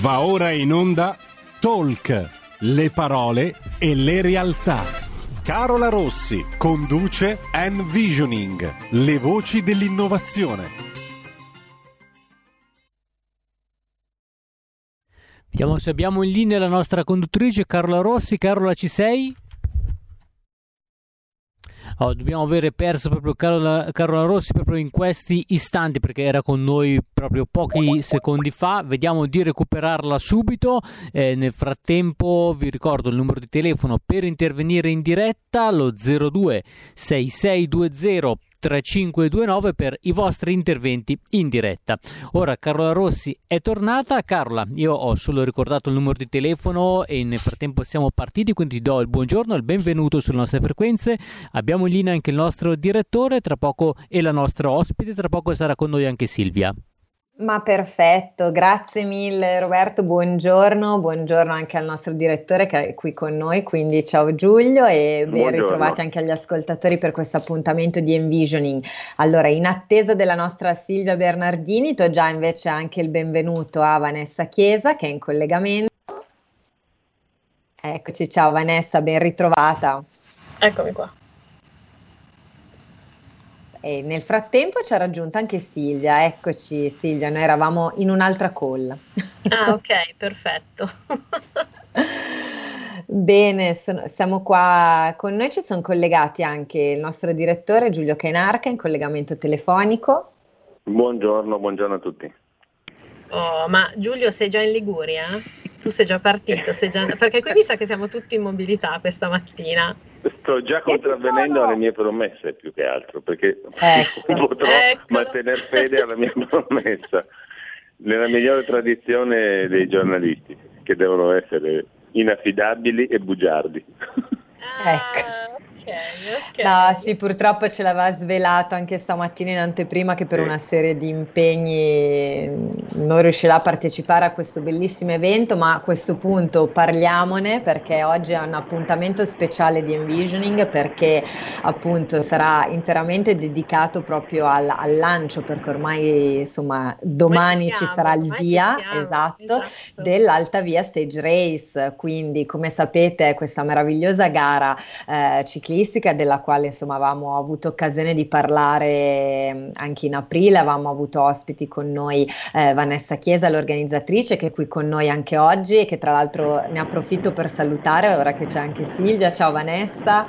Va ora in onda Talk, le parole e le realtà. Carola Rossi conduce Envisioning, le voci dell'innovazione. Vediamo se abbiamo in linea la nostra conduttrice Carola Rossi. Carola, ci sei? Oh, dobbiamo avere perso proprio Carola, Carola, Rossi proprio in questi istanti perché era con noi proprio pochi secondi fa. Vediamo di recuperarla subito. Eh, nel frattempo vi ricordo il numero di telefono per intervenire in diretta, lo 02 6620 3529 per i vostri interventi in diretta. Ora Carola Rossi è tornata. Carola, io ho solo ricordato il numero di telefono e nel frattempo siamo partiti, quindi ti do il buongiorno e il benvenuto sulle nostre frequenze. Abbiamo in linea anche il nostro direttore, tra poco e la nostra ospite, tra poco sarà con noi anche Silvia. Ma perfetto, grazie mille Roberto, buongiorno, buongiorno anche al nostro direttore che è qui con noi, quindi ciao Giulio e ben ritrovati anche agli ascoltatori per questo appuntamento di Envisioning. Allora, in attesa della nostra Silvia Bernardini, do già invece anche il benvenuto a Vanessa Chiesa che è in collegamento. Eccoci, ciao Vanessa, ben ritrovata. Eccomi qua. E nel frattempo ci ha raggiunto anche Silvia, eccoci Silvia, noi eravamo in un'altra call. Ah ok, perfetto. Bene, sono, siamo qua con noi, ci sono collegati anche il nostro direttore Giulio Cainarca in collegamento telefonico. Buongiorno, buongiorno a tutti. Oh, ma Giulio sei già in Liguria? Tu sei già partito? Sei già... Perché qui mi sa che siamo tutti in mobilità questa mattina. Sto già contravvenendo alle mie promesse più che altro, perché ecco. potrò ecco. mantenere fede alla mia promessa, nella migliore tradizione dei giornalisti, che devono essere inaffidabili e bugiardi. Ah, No, sì, purtroppo ce l'aveva svelato anche stamattina in anteprima che per sì. una serie di impegni non riuscirà a partecipare a questo bellissimo evento, ma a questo punto parliamone perché oggi è un appuntamento speciale di Envisioning perché appunto sarà interamente dedicato proprio al, al lancio perché ormai insomma domani siamo, ci sarà il via esatto, esatto. dell'Alta Via Stage Race, quindi come sapete questa meravigliosa gara eh, ciclistica caratteristica della quale insomma avevamo avuto occasione di parlare mm, anche in aprile, avevamo avuto ospiti con noi eh, Vanessa Chiesa, l'organizzatrice che è qui con noi anche oggi e che tra l'altro ne approfitto per salutare ora che c'è anche Silvia. Ciao Vanessa.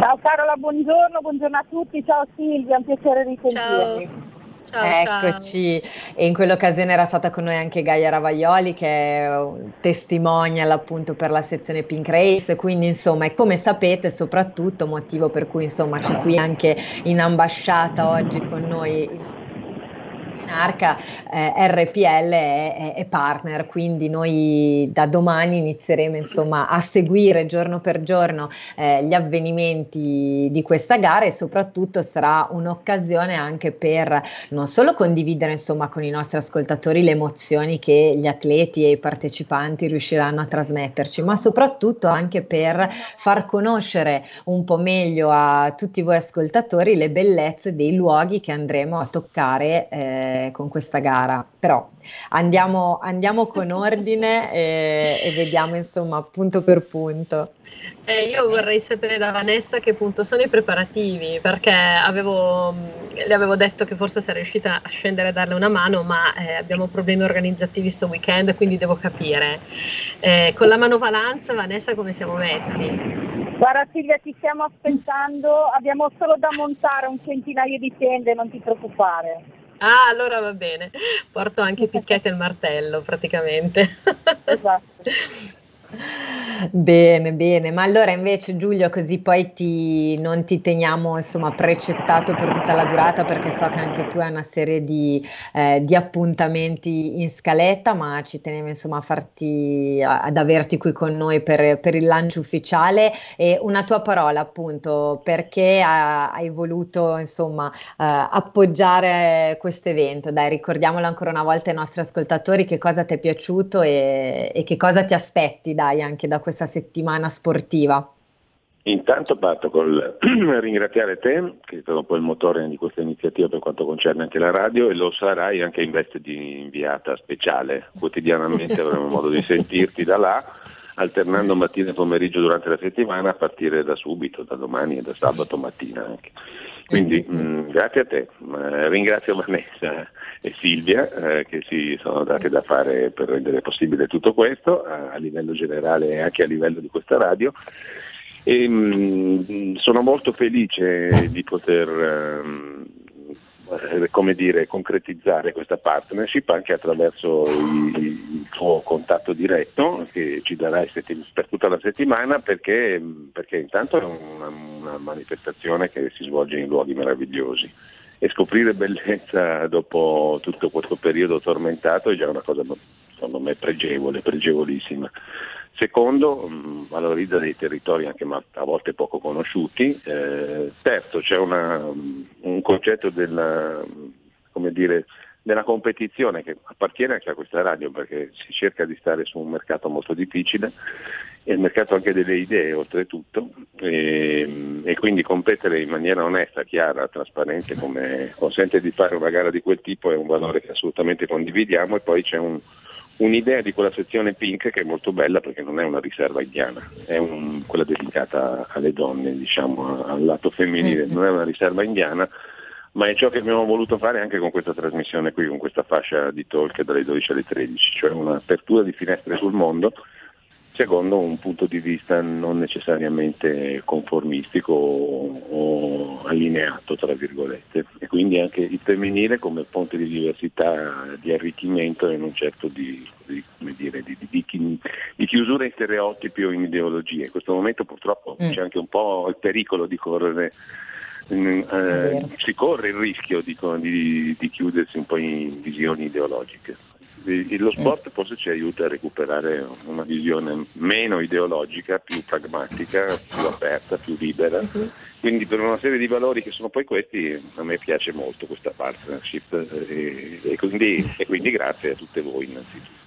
Ciao Carola, buongiorno, buongiorno a tutti, ciao Silvia, un piacere risentirvi. Ciao. Ciao, Eccoci, ciao. e in quell'occasione era stata con noi anche Gaia Ravaioli che è testimonial appunto per la sezione Pink Race, quindi insomma e come sapete soprattutto motivo per cui insomma c'è qui anche in ambasciata oggi con noi Arca eh, RPL è, è, partner, quindi noi da domani inizieremo insomma a seguire giorno per giorno eh, gli avvenimenti di questa gara e soprattutto sarà un'occasione anche per non solo condividere insomma con i nostri ascoltatori le emozioni che gli atleti e i partecipanti riusciranno a trasmetterci, ma soprattutto anche per far conoscere un po' meglio a tutti voi ascoltatori le bellezze dei luoghi che andremo a toccare eh, con questa gara, però andiamo, andiamo con ordine e, e, vediamo insomma punto per punto. Eh, io vorrei sapere da Vanessa che punto sono i preparativi, perché avevo, le avevo detto che forse sarei riuscita a scendere a darle una mano, ma eh, abbiamo problemi organizzativi sto weekend, quindi devo capire. Eh, con la manovalanza, Vanessa, come siamo messi? Guarda Silvia, ti stiamo aspettando, abbiamo solo da montare un centinaio di tende, non ti preoccupare. Ah, allora va bene. Porto anche i picchetti e il martello praticamente. Esatto. Bene, bene, ma allora invece Giulio così poi ti, non ti teniamo insomma precettato per tutta la durata perché so che anche tu hai una serie di, eh, di appuntamenti in scaletta, ma ci tenevo insomma a farti, ad averti qui con noi per, per il lancio ufficiale. E una tua parola appunto perché hai voluto insomma eh, appoggiare questo evento, dai ricordiamolo ancora una volta ai nostri ascoltatori che cosa ti è piaciuto e, e che cosa ti aspetti dai anche da questa settimana sportiva? Intanto parto col ringraziare te, che è stato un po' il motore di questa iniziativa per quanto concerne anche la radio e lo sarai anche in veste di inviata speciale. Quotidianamente avremo modo di sentirti da là, alternando mattina e pomeriggio durante la settimana a partire da subito, da domani e da sabato mattina anche. Quindi mh, mm, grazie a te, ringrazio Vanessa e Silvia eh, che si sono date da fare per rendere possibile tutto questo a, a livello generale e anche a livello di questa radio. E, mh, mm, sono molto felice di poter ehm, eh, come dire, concretizzare questa partnership anche attraverso il, tuo contatto diretto che ci darai per tutta la settimana perché, perché intanto è una, una manifestazione che si svolge in luoghi meravigliosi e scoprire bellezza dopo tutto questo periodo tormentato è già una cosa secondo me pregevole, pregevolissima. Secondo, mh, valorizza dei territori anche a volte poco conosciuti. Eh, terzo, c'è una, un concetto della, dire, della, competizione che appartiene anche a questa radio perché si cerca di stare su un mercato molto difficile e il mercato anche delle idee oltretutto e, e quindi competere in maniera onesta, chiara, trasparente come consente di fare una gara di quel tipo è un valore che assolutamente condividiamo e poi c'è un, un'idea di quella sezione pink che è molto bella perché non è una riserva indiana, è un, quella dedicata alle donne, diciamo, al lato femminile, mm-hmm. non è una riserva indiana, ma è ciò che abbiamo voluto fare anche con questa trasmissione qui, con questa fascia di talk dalle 12 alle 13, cioè un'apertura di finestre sul mondo secondo un punto di vista non necessariamente conformistico o, allineato, tra virgolette, e quindi anche il femminile come fonte di diversità, di arricchimento e non certo di, di, dire, di, di chiusura in stereotipi o in ideologie. In questo momento purtroppo mm. c'è anche un po' il pericolo di correre eh, si corre il rischio di, di, di, chiudersi un po' in visioni ideologiche lo sport forse ci aiuta a recuperare una visione meno ideologica, più pragmatica, più aperta, più libera. Uh-huh. Quindi per una serie di valori che sono poi questi, a me piace molto questa partnership e, e, quindi, e quindi grazie a tutte voi innanzitutto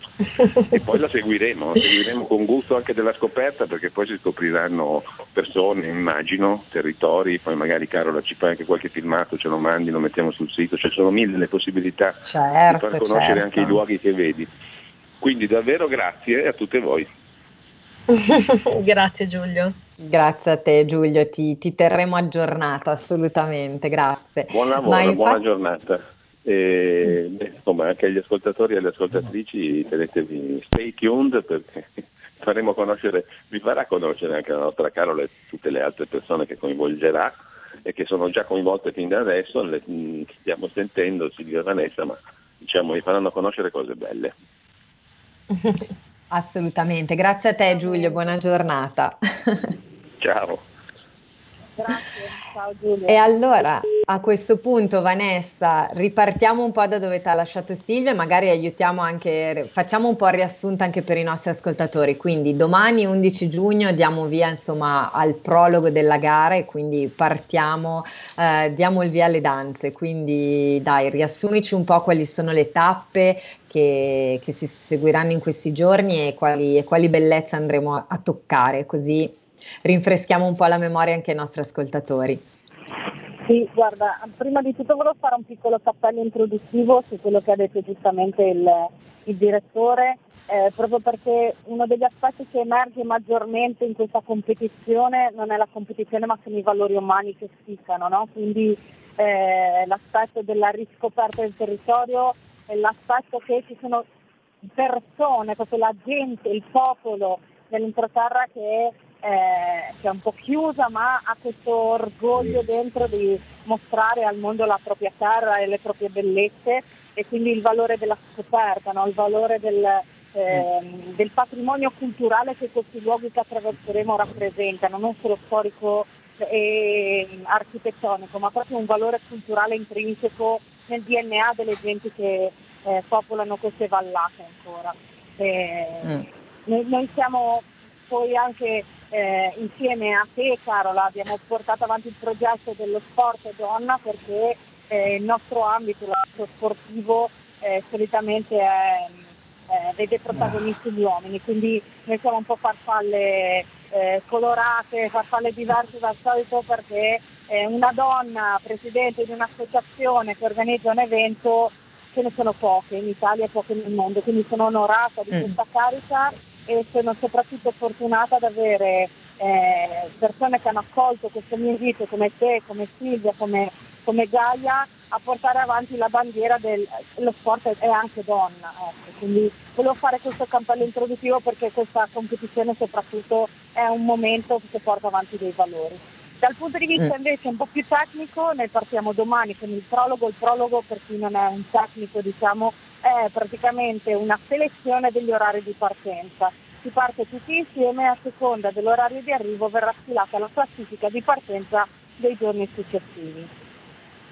e poi la seguiremo, la seguiremo con gusto anche della scoperta perché poi si scopriranno persone, immagino, territori, poi magari Carola ci fa anche qualche filmato, ce lo mandi, lo mettiamo sul sito, ci sono mille le possibilità certo, di far conoscere certo. anche i luoghi che vedi. Quindi davvero grazie a tutte voi. grazie Giulio. Grazie a te Giulio, ti, ti terremo aggiornato assolutamente, grazie. Buon lavoro, infatti... buona giornata. E, beh, insomma, anche agli ascoltatori e alle ascoltatrici tenetevi stay tuned perché faremo conoscere, vi farà conoscere anche la nostra Carola e tutte le altre persone che coinvolgerà e che sono già coinvolte fin da adesso, le mh, stiamo sentendo Silvia e Vanessa, ma diciamo vi faranno conoscere cose belle. Assolutamente, grazie a te Giulio, buona giornata. Ciao. Grazie, ciao Giulia. E allora a questo punto Vanessa ripartiamo un po' da dove ti ha lasciato Silvia, magari aiutiamo anche, facciamo un po' il riassunto anche per i nostri ascoltatori, quindi domani 11 giugno diamo via insomma al prologo della gara e quindi partiamo, eh, diamo il via alle danze, quindi dai riassumici un po' quali sono le tappe che, che si seguiranno in questi giorni e quali, e quali bellezze andremo a, a toccare così rinfreschiamo un po' la memoria anche ai nostri ascoltatori. Sì, guarda, prima di tutto volevo fare un piccolo cappello introduttivo su quello che ha detto giustamente il, il direttore, eh, proprio perché uno degli aspetti che emerge maggiormente in questa competizione non è la competizione ma sono i valori umani che spiccano, no? quindi eh, l'aspetto della riscoperta del territorio l'aspetto che ci sono persone, proprio la gente, il popolo dell'entroterra che eh, che è un po' chiusa ma ha questo orgoglio dentro di mostrare al mondo la propria terra e le proprie bellezze e quindi il valore della scoperta, no? il valore del, eh, del, patrimonio culturale che questi luoghi che attraverseremo rappresentano, non solo storico e architettonico, ma proprio un valore culturale intrinseco nel DNA delle genti che eh, popolano queste vallate ancora. Mm. Noi, noi siamo poi anche eh, insieme a te Carola abbiamo portato avanti il progetto dello sport donna perché eh, il nostro ambito, l'ambito sportivo eh, solitamente è, vede protagonisti gli uomini, quindi noi siamo un po' farfalle eh, colorate, farfalle diverse dal solito perché eh, una donna presidente di un'associazione che organizza un evento ce ne sono poche in Italia e poche nel mondo, quindi sono onorata di mm. questa carica e sono soprattutto fortunata ad avere eh, persone che hanno accolto questo mio invito come te, come Silvia, come, come Gaia a portare avanti la bandiera dello sport è anche donna. Ecco. Quindi volevo fare questo campello introduttivo perché questa competizione soprattutto è un momento che porta avanti dei valori. Dal punto di vista mm. invece un po' più tecnico, ne partiamo domani con il prologo. Il prologo, per chi non è un tecnico, diciamo, è praticamente una selezione degli orari di partenza. Si parte tutti insieme e a seconda dell'orario di arrivo verrà stilata la classifica di partenza dei giorni successivi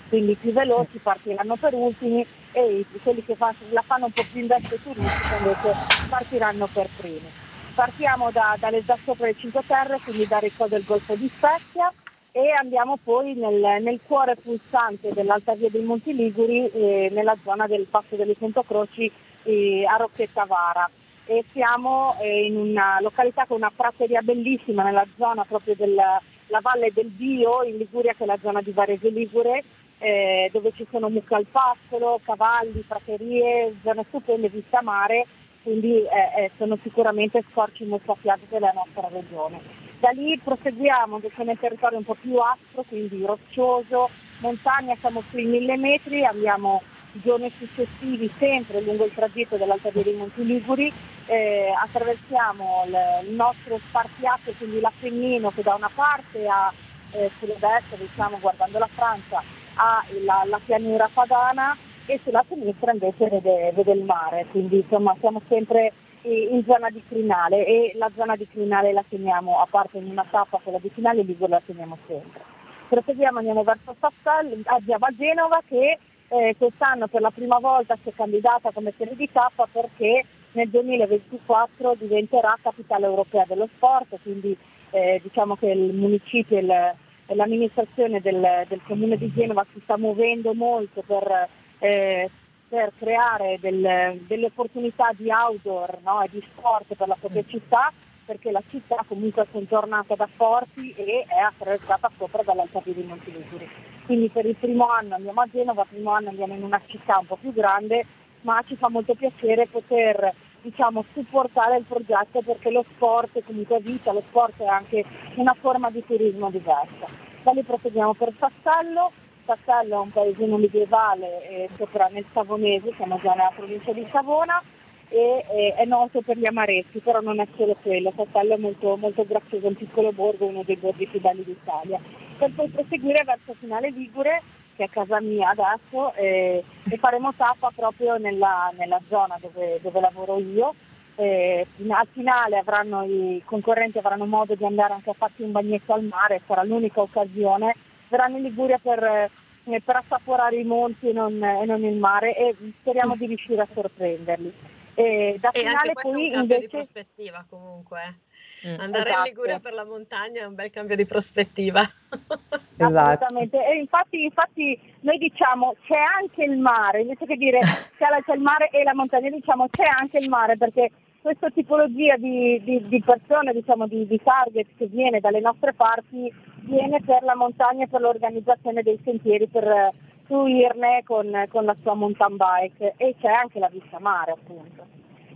quindi i più veloci partiranno per ultimi e quelli che la fanno un po' più in veste turistica invece partiranno per primi. Partiamo da, dalle da sopra le 5 Terre, quindi da Ricco del Golfo di Spezia e andiamo poi nel, nel cuore pulsante dell'Alta Via dei Monti Liguri, eh, nella zona del Passo delle Cento Croci eh, a Rocchetta Vara. E siamo eh, in una località con una prateria bellissima nella zona proprio della Valle del Dio in Liguria che è la zona di Varese Ligure eh, dove ci sono mucche al pascolo, cavalli, praterie, zone stupende, vista mare, quindi eh, eh, sono sicuramente scorci molto affiati della nostra regione. Da lì proseguiamo invece nel territorio un po' più aspro, quindi roccioso, montagna, siamo sui mille metri, abbiamo giorni successivi sempre lungo il tragitto dell'Alta dei Monti Liguri, eh, attraversiamo il nostro spartiacque, quindi l'Appennino che da una parte ha eh, sulla destra, diciamo guardando la Francia, ha la, la pianura padana e sulla sinistra invece vede, vede il mare, quindi insomma siamo sempre in zona di Crinale e la zona di Crinale la teniamo, a parte in una tappa quella di Crinale, lì la teniamo sempre. Proseguiamo, andiamo verso Sassuolo, andiamo a Genova che eh, quest'anno per la prima volta si è candidata come serie di tappa perché nel 2024 diventerà capitale europea dello sport, quindi eh, diciamo che il municipio e l'amministrazione del, del, comune di Genova si sta muovendo molto per, eh, per creare del, delle opportunità di outdoor no, e di sport per la propria mm. città perché la città comunque è contornata da forti e è attraversata sopra dall'Alta Via di Monteliguri. Quindi per il primo anno andiamo a Genova, il primo anno andiamo in una città un po' più grande, ma ci fa molto piacere poter diciamo, supportare il progetto perché lo sport è comunque vita, lo sport è anche una forma di turismo diversa. Da lì proseguiamo per Sassello, Sassello è un paesino medievale eh, sopra nel Savonese, siamo già nella provincia di Savona e eh, è noto per gli amaretti, però non è solo quello, Sassello è molto, molto grazioso, un piccolo borgo, uno dei borghi più belli d'Italia. Per poi proseguire verso Finale Ligure che è casa mia adesso, e, e faremo tappa proprio nella, nella zona dove, dove, lavoro io. E al finale avranno, i concorrenti avranno modo di andare anche a farsi un bagnetto al mare, sarà l'unica occasione. Verranno in Liguria per, eh, per assaporare i monti e non, e non, il mare e speriamo di riuscire a sorprenderli. E, da e finale poi invece... di prospettiva comunque. Mm, Andare esatto. in Liguria per la montagna è un bel cambio di prospettiva. esatto. Assolutamente. E infatti, infatti noi diciamo c'è anche il mare, invece che dire c'è il mare e la montagna, diciamo c'è anche il mare perché questa tipologia di, di, di persone, diciamo, di, di, target che viene dalle nostre parti, viene per la montagna e per l'organizzazione dei sentieri per fruirne con, con la sua mountain bike. E c'è anche la vista mare appunto.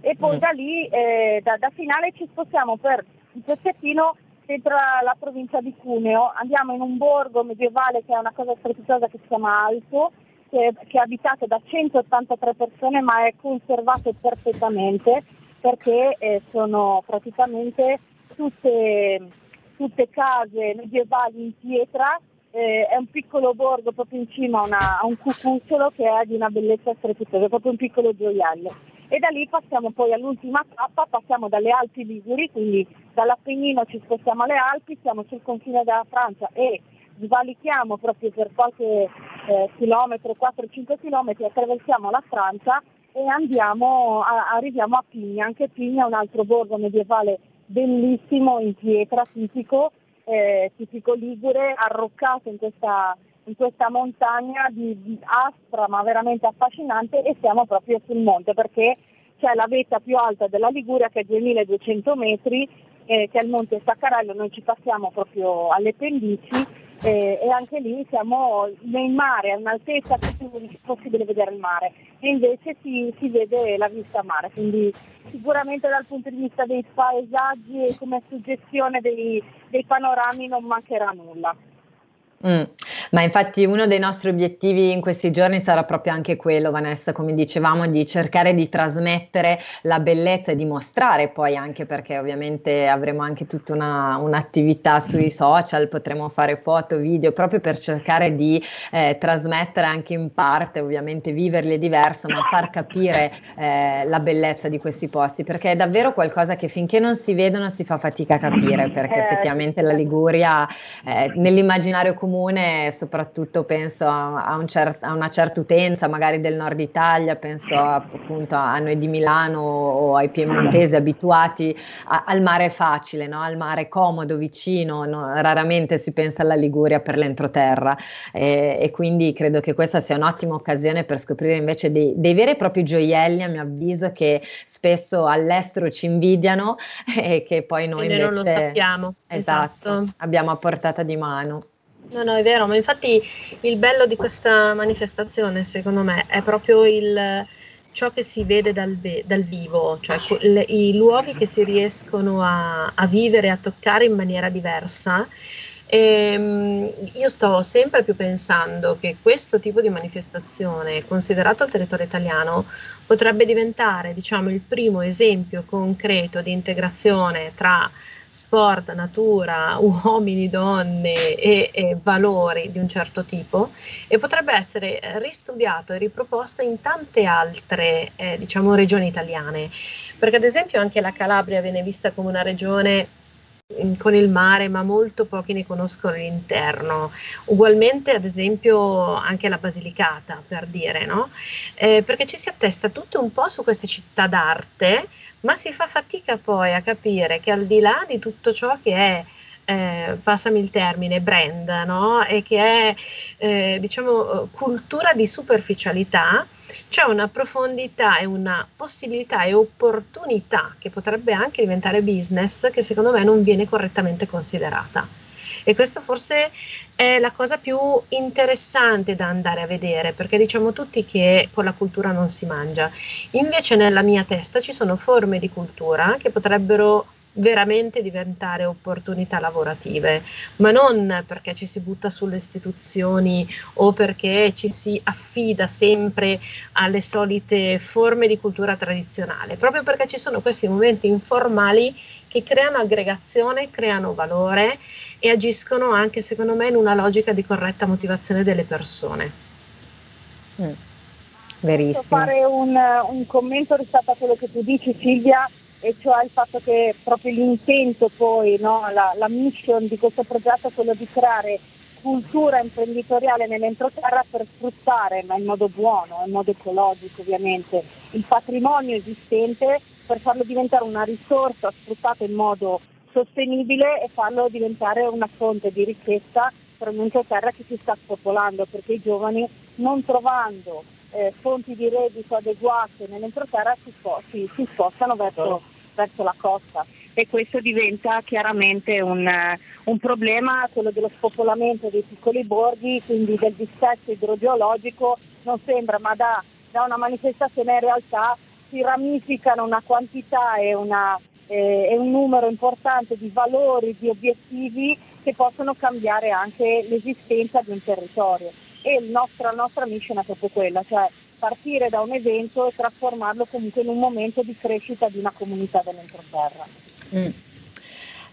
E poi mm. da lì, eh, da, da, finale ci spostiamo per un pezzettino dentro la, la, provincia di Cuneo, andiamo in un borgo medievale che è una cosa strepitosa che si chiama Alto, che, che è abitato da 183 persone ma è conservato perfettamente perché eh, sono praticamente tutte, tutte case medievali in pietra eh, è un piccolo borgo proprio in cima a, una, a un cucuzzolo che è di una bellezza strepitosa, proprio un piccolo gioiello. E da lì passiamo poi all'ultima tappa, passiamo dalle Alpi Liguri, quindi dall'Appennino ci spostiamo alle Alpi, siamo sul confine della Francia e svalichiamo proprio per qualche eh, chilometro, 4-5 chilometri, attraversiamo la Francia e andiamo, a, arriviamo a Pigna, anche Pigna è un altro borgo medievale bellissimo in pietra, tipico, eh, tipico ligure, arroccato in questa in questa montagna di, di aspra ma veramente affascinante. E siamo proprio sul monte perché c'è la vetta più alta della Liguria che è 2200 metri, eh, che è il Monte Staccarello, noi ci passiamo proprio alle pendici eh, e anche lì siamo nel mare, a un'altezza che è possibile vedere il mare e invece si, si vede la vista a mare, quindi sicuramente dal punto di vista dei paesaggi e come suggestione dei, dei panorami non mancherà nulla. Mm. Ma infatti uno dei nostri obiettivi in questi giorni sarà proprio anche quello, Vanessa, come dicevamo, di cercare di trasmettere la bellezza e di mostrare poi anche perché ovviamente avremo anche tutta una, un'attività sui social, potremo fare foto, video, proprio per cercare di eh, trasmettere anche in parte, ovviamente viverli è diverso, ma far capire eh, la bellezza di questi posti, perché è davvero qualcosa che finché non si vedono si fa fatica a capire, perché eh, effettivamente la Liguria eh, nell'immaginario comune comune, soprattutto penso a, a, un cer- a, una certa utenza, magari del nord Italia, penso appunto a noi di Milano o ai piemontesi abituati al mare facile, no? al mare comodo, vicino, no? raramente si pensa alla Liguria per l'entroterra e, e, quindi credo che questa sia un'ottima occasione per scoprire invece dei, dei veri e propri gioielli, a mio avviso, che spesso all'estero ci invidiano e che poi noi, e invece non lo sappiamo. Esatto, esatto, abbiamo a portata di mano. No, no, è vero, ma infatti il bello di questa manifestazione, secondo me, è proprio il, ciò che si vede dal, dal vivo, cioè le, i luoghi che si riescono a, a vivere, a toccare in maniera diversa. E, ehm, io sto sempre più pensando che questo tipo di manifestazione, considerato il territorio italiano, potrebbe diventare diciamo, il primo esempio concreto di integrazione tra sport, natura, uomini, donne e, e, valori di un certo tipo e potrebbe essere ristudiato e riproposto in tante altre eh, diciamo, regioni italiane, perché ad esempio anche la Calabria viene vista come una regione con il mare, ma molto pochi ne conoscono l'interno. Ugualmente, ad esempio, anche la Basilicata, per dire, no? Eh, perché ci si attesta tutto un po' su queste città d'arte, ma si fa fatica poi a capire che al di là di tutto ciò che è eh, passami il termine, brand, no? e che è eh, diciamo cultura di superficialità, c'è una profondità e una possibilità e opportunità che potrebbe anche diventare business che secondo me non viene correttamente considerata. E questa forse è la cosa più interessante da andare a vedere, perché diciamo tutti che con la cultura non si mangia. Invece nella mia testa ci sono forme di cultura che potrebbero veramente diventare opportunità lavorative, ma non perché ci si butta sulle istituzioni o perché ci si affida sempre alle solite forme di cultura tradizionale, proprio perché ci sono questi momenti informali che creano aggregazione, creano valore e agiscono anche, secondo me, in una logica di corretta motivazione delle persone. Mm. Verissimo. Posso fare un, un commento rispetto a quello che tu dici, Silvia? E cioè il fatto che proprio l'intento poi, no, la, la, mission di questo progetto è quello di creare cultura imprenditoriale nell'entroterra per sfruttare, ma in modo buono, in modo ecologico ovviamente, il patrimonio esistente per farlo diventare una risorsa sfruttata in modo sostenibile e farlo diventare una fonte di ricchezza per un'entroterra che si sta spopolando, perché i giovani non trovando eh, fonti di reddito adeguate nell'entroterra si, si, si spostano verso verso la costa e questo diventa chiaramente un, un, problema, quello dello spopolamento dei piccoli borghi, quindi del dissesto idrogeologico, non sembra, ma da, da una manifestazione in realtà si ramificano una quantità e, una, eh, e un numero importante di valori, di obiettivi che possono cambiare anche l'esistenza di un territorio. E nostro, la nostra mission è proprio quella, cioè partire da un evento e trasformarlo comunque in un momento di crescita di una comunità dell'entroterra. Mm.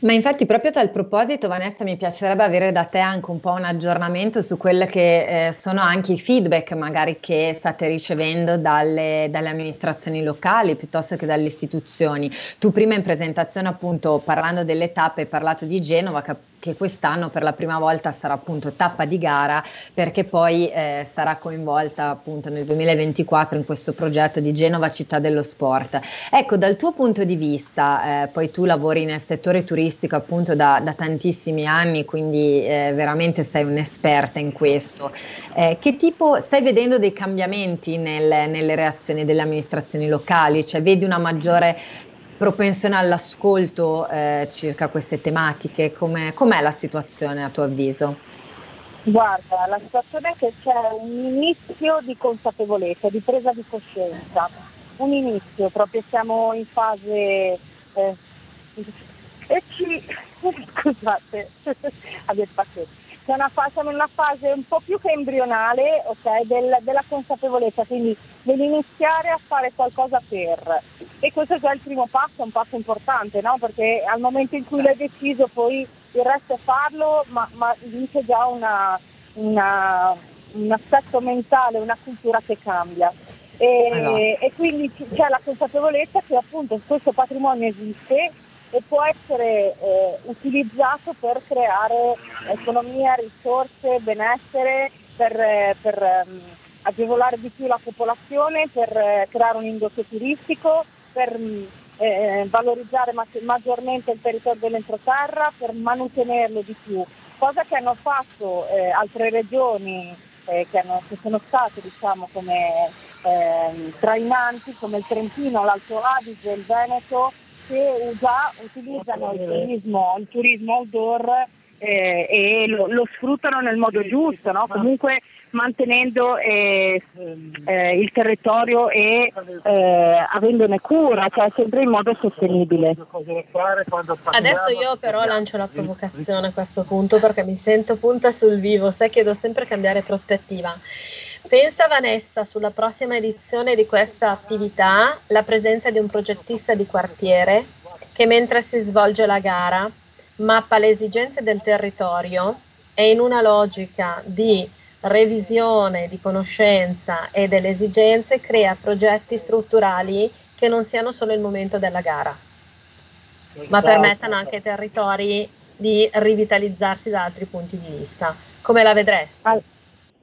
Ma infatti proprio a tal proposito Vanessa mi piacerebbe avere da te anche un po' un aggiornamento su quelli che eh, sono anche i feedback magari che state ricevendo dalle, dalle, amministrazioni locali piuttosto che dalle istituzioni. Tu prima in presentazione appunto parlando delle tappe hai parlato di Genova, cap- che quest'anno per la prima volta sarà appunto tappa di gara perché poi eh, sarà coinvolta appunto nel 2024 in questo progetto di Genova Città dello Sport. Ecco, dal tuo punto di vista, eh, poi tu lavori nel settore turistico appunto da, da tantissimi anni, quindi eh, veramente sei un'esperta in questo. Eh, che tipo stai vedendo dei cambiamenti nel, nelle reazioni delle amministrazioni locali? Cioè vedi una maggiore propensione all'ascolto eh, circa queste tematiche? Com'è, com'è la situazione a tuo avviso? Guarda, la situazione è che c'è un inizio di consapevolezza, di presa di coscienza, un inizio, proprio siamo in fase eh, e ci scusate, avete pazienza siamo in una fase un po' più che embrionale okay, del, della consapevolezza, quindi dell'iniziare a fare qualcosa per. E questo è già il primo passo, un passo importante, no? perché al momento in cui l'hai deciso poi il resto è farlo, ma, ma c'è già una, una, un aspetto mentale, una cultura che cambia. E, allora. e quindi c'è la consapevolezza che appunto questo patrimonio esiste e può essere eh, utilizzato per creare economia, risorse, benessere, per, eh, per um, agevolare di più la popolazione, per eh, creare un indotto turistico, per mm, eh, valorizzare ma- maggiormente il territorio dell'entroterra, per manutenerlo di più, cosa che hanno fatto eh, altre regioni eh, che, hanno, che, sono state diciamo, come ehm, trainanti come il Trentino, l'Alto Adige, il Veneto che già utilizzano il turismo, il turismo outdoor eh, e lo, lo, sfruttano nel modo giusto, no? comunque mantenendo eh, eh, il territorio e eh, avendone cura, cioè sempre in modo sostenibile. Adesso io però lancio la provocazione a questo punto perché mi sento punta sul vivo, sai che devo sempre cambiare prospettiva. Pensa Vanessa sulla prossima edizione di questa attività la presenza di un progettista di quartiere che mentre si svolge la gara mappa le esigenze del territorio e in una logica di revisione di conoscenza e delle esigenze crea progetti strutturali che non siano solo il momento della gara, ma permettano anche ai territori di rivitalizzarsi da altri punti di vista. Come la vedresti?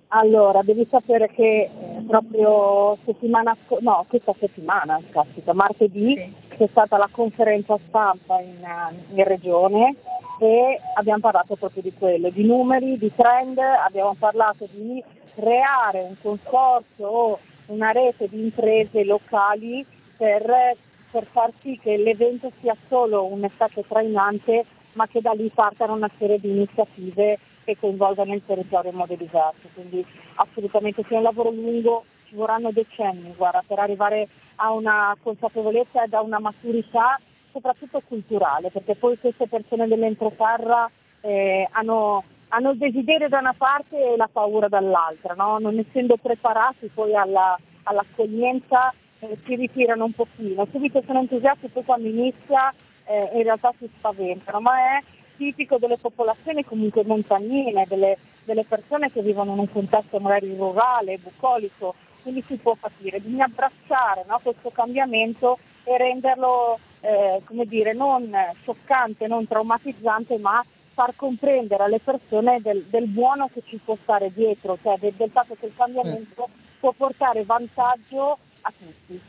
Allora, devi sapere che eh, proprio settimana, no, questa settimana, caspita, martedì, sì. c'è stata la conferenza stampa in, in, regione e abbiamo parlato proprio di quello, di numeri, di trend, abbiamo parlato di creare un consorzio o una rete di imprese locali per, per far sì che l'evento sia solo un effetto trainante, ma che da lì partano una serie di iniziative che coinvolgano il territorio in modo diverso. Quindi assolutamente sia un lavoro lungo, ci vorranno decenni guarda, per arrivare a una consapevolezza e a una maturità soprattutto culturale, perché poi queste persone dell'entroterra eh, hanno, hanno, il desiderio da una parte e la paura dall'altra, no? non essendo preparati poi alla, all'accoglienza eh, si ritirano un pochino, subito sono entusiasti, poi quando inizia eh, in realtà si spaventano, ma è tipico delle popolazioni comunque montagnine, delle, delle persone che vivono in un contesto magari rurale, bucolico, quindi si può capire, bisogna abbracciare no, questo cambiamento e renderlo eh, come dire, non scioccante, non traumatizzante, ma far comprendere alle persone del, del buono che ci può stare dietro, cioè del, del fatto che il cambiamento può portare vantaggio a tutti.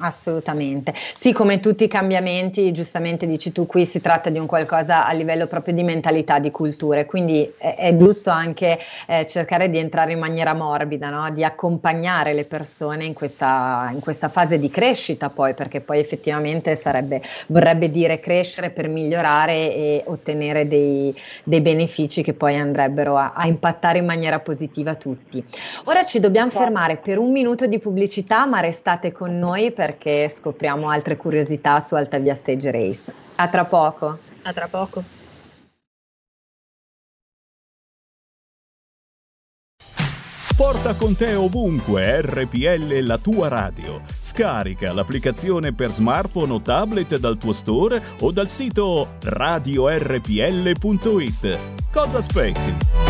Assolutamente. Sì, come tutti i cambiamenti, giustamente dici tu, qui si tratta di un qualcosa a livello proprio di mentalità, di culture, quindi è, è giusto anche eh, cercare di entrare in maniera morbida, no? di accompagnare le persone in questa, in questa, fase di crescita poi, perché poi effettivamente sarebbe, vorrebbe dire crescere per migliorare e ottenere dei, dei benefici che poi andrebbero a, a, impattare in maniera positiva tutti. Ora ci dobbiamo fermare per un minuto di pubblicità, ma restate con noi per perché scopriamo altre curiosità su Alta Via Stage Race. A tra poco. A tra poco. Porta con te ovunque RPL la tua radio. Scarica l'applicazione per smartphone o tablet dal tuo store o dal sito radiorpl.it. Cosa aspetti?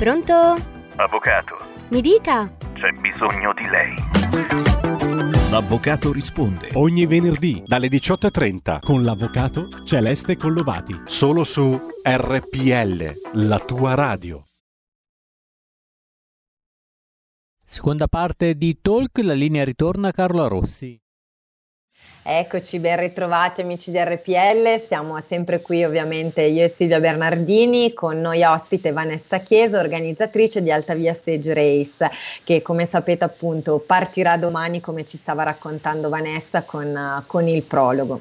Pronto? Avvocato. Mi dica. C'è bisogno di lei. L'avvocato risponde. Ogni venerdì dalle 18.30 con l'avvocato Celeste Collovati. Solo su RPL, la tua radio. Seconda parte di Talk, la linea ritorna a Carla Rossi. Eccoci, ben ritrovati amici di RPL, siamo sempre qui ovviamente io e Silvia Bernardini, con noi ospite Vanessa Chiesa, organizzatrice di Alta Via Stage Race, che come sapete appunto partirà domani come ci stava raccontando Vanessa con, uh, con il prologo.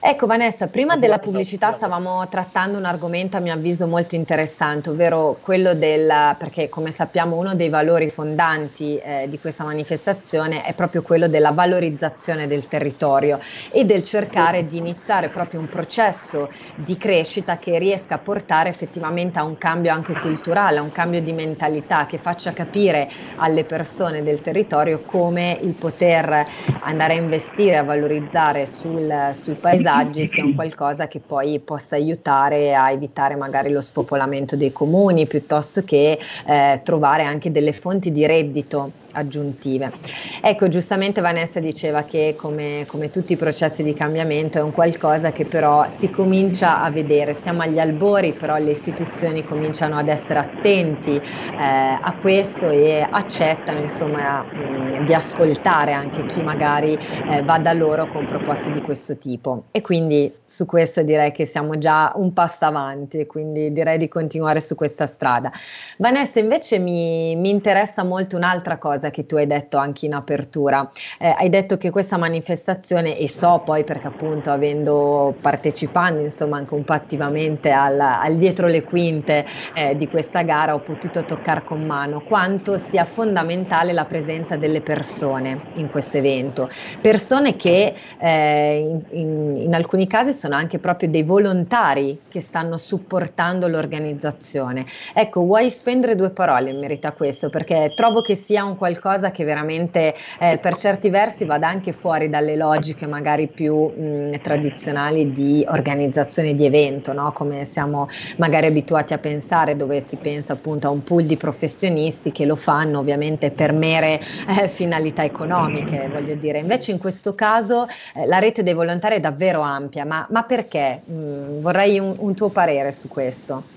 Ecco Vanessa, prima della pubblicità stavamo trattando un argomento a mio avviso molto interessante, ovvero quello del, perché come sappiamo uno dei valori fondanti eh, di questa manifestazione è proprio quello della valorizzazione del territorio e del cercare di iniziare proprio un processo di crescita che riesca a portare effettivamente a un cambio anche culturale, a un cambio di mentalità che faccia capire alle persone del territorio come il poter andare a investire, a valorizzare sul, sui paesaggi sia un qualcosa che poi possa aiutare a evitare magari lo spopolamento dei comuni piuttosto che eh, trovare anche delle fonti di reddito aggiuntive. Ecco, giustamente Vanessa diceva che come, come, tutti i processi di cambiamento è un qualcosa che però si comincia a vedere, siamo agli albori, però le istituzioni cominciano ad essere attenti eh, a questo e accettano insomma mh, di ascoltare anche chi magari eh, va da loro con proposte di questo tipo. E quindi su questo direi che siamo già un passo avanti, quindi direi di continuare su questa strada. Vanessa invece mi, mi interessa molto un'altra cosa cosa che tu hai detto anche in apertura. Eh, hai detto che questa manifestazione, e so poi perché appunto avendo partecipando insomma anche un po' attivamente al, al dietro le quinte eh, di questa gara ho potuto toccare con mano quanto sia fondamentale la presenza delle persone in questo evento. Persone che eh, in, in, in alcuni casi sono anche proprio dei volontari che stanno supportando l'organizzazione. Ecco, vuoi spendere due parole in merito a questo? Perché trovo che sia un qualcosa qualcosa che veramente eh, per certi versi vada anche fuori dalle logiche magari più mh, tradizionali di organizzazione di evento, no? come siamo magari abituati a pensare, dove si pensa appunto a un pool di professionisti che lo fanno ovviamente per mere eh, finalità economiche, voglio dire. Invece in questo caso eh, la rete dei volontari è davvero ampia, ma, ma perché? Mh, vorrei un, un tuo parere su questo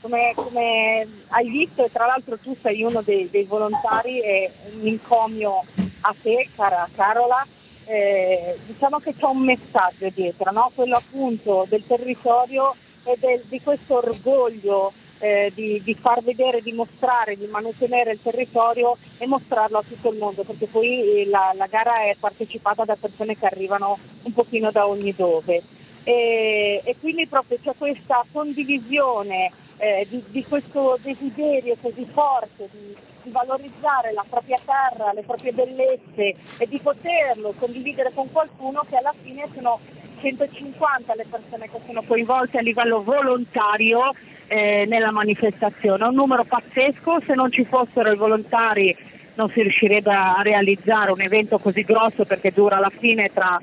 come, come, hai visto e tra l'altro tu sei uno dei, dei volontari e un incomio a te, cara Carola, eh, diciamo che c'è un messaggio dietro, no? quello appunto del territorio e del, di questo orgoglio eh, di, di, far vedere, di mostrare, di mantenere il territorio e mostrarlo a tutto il mondo, perché poi la, la gara è partecipata da persone che arrivano un pochino da ogni dove. E, e quindi proprio c'è questa condivisione eh, di, di, questo desiderio così forte di, di, valorizzare la propria terra, le proprie bellezze e di poterlo condividere con qualcuno che alla fine sono 150 le persone che sono coinvolte a livello volontario eh, nella manifestazione. Un numero pazzesco, se non ci fossero i volontari non si riuscirebbe a realizzare un evento così grosso perché dura alla fine tra,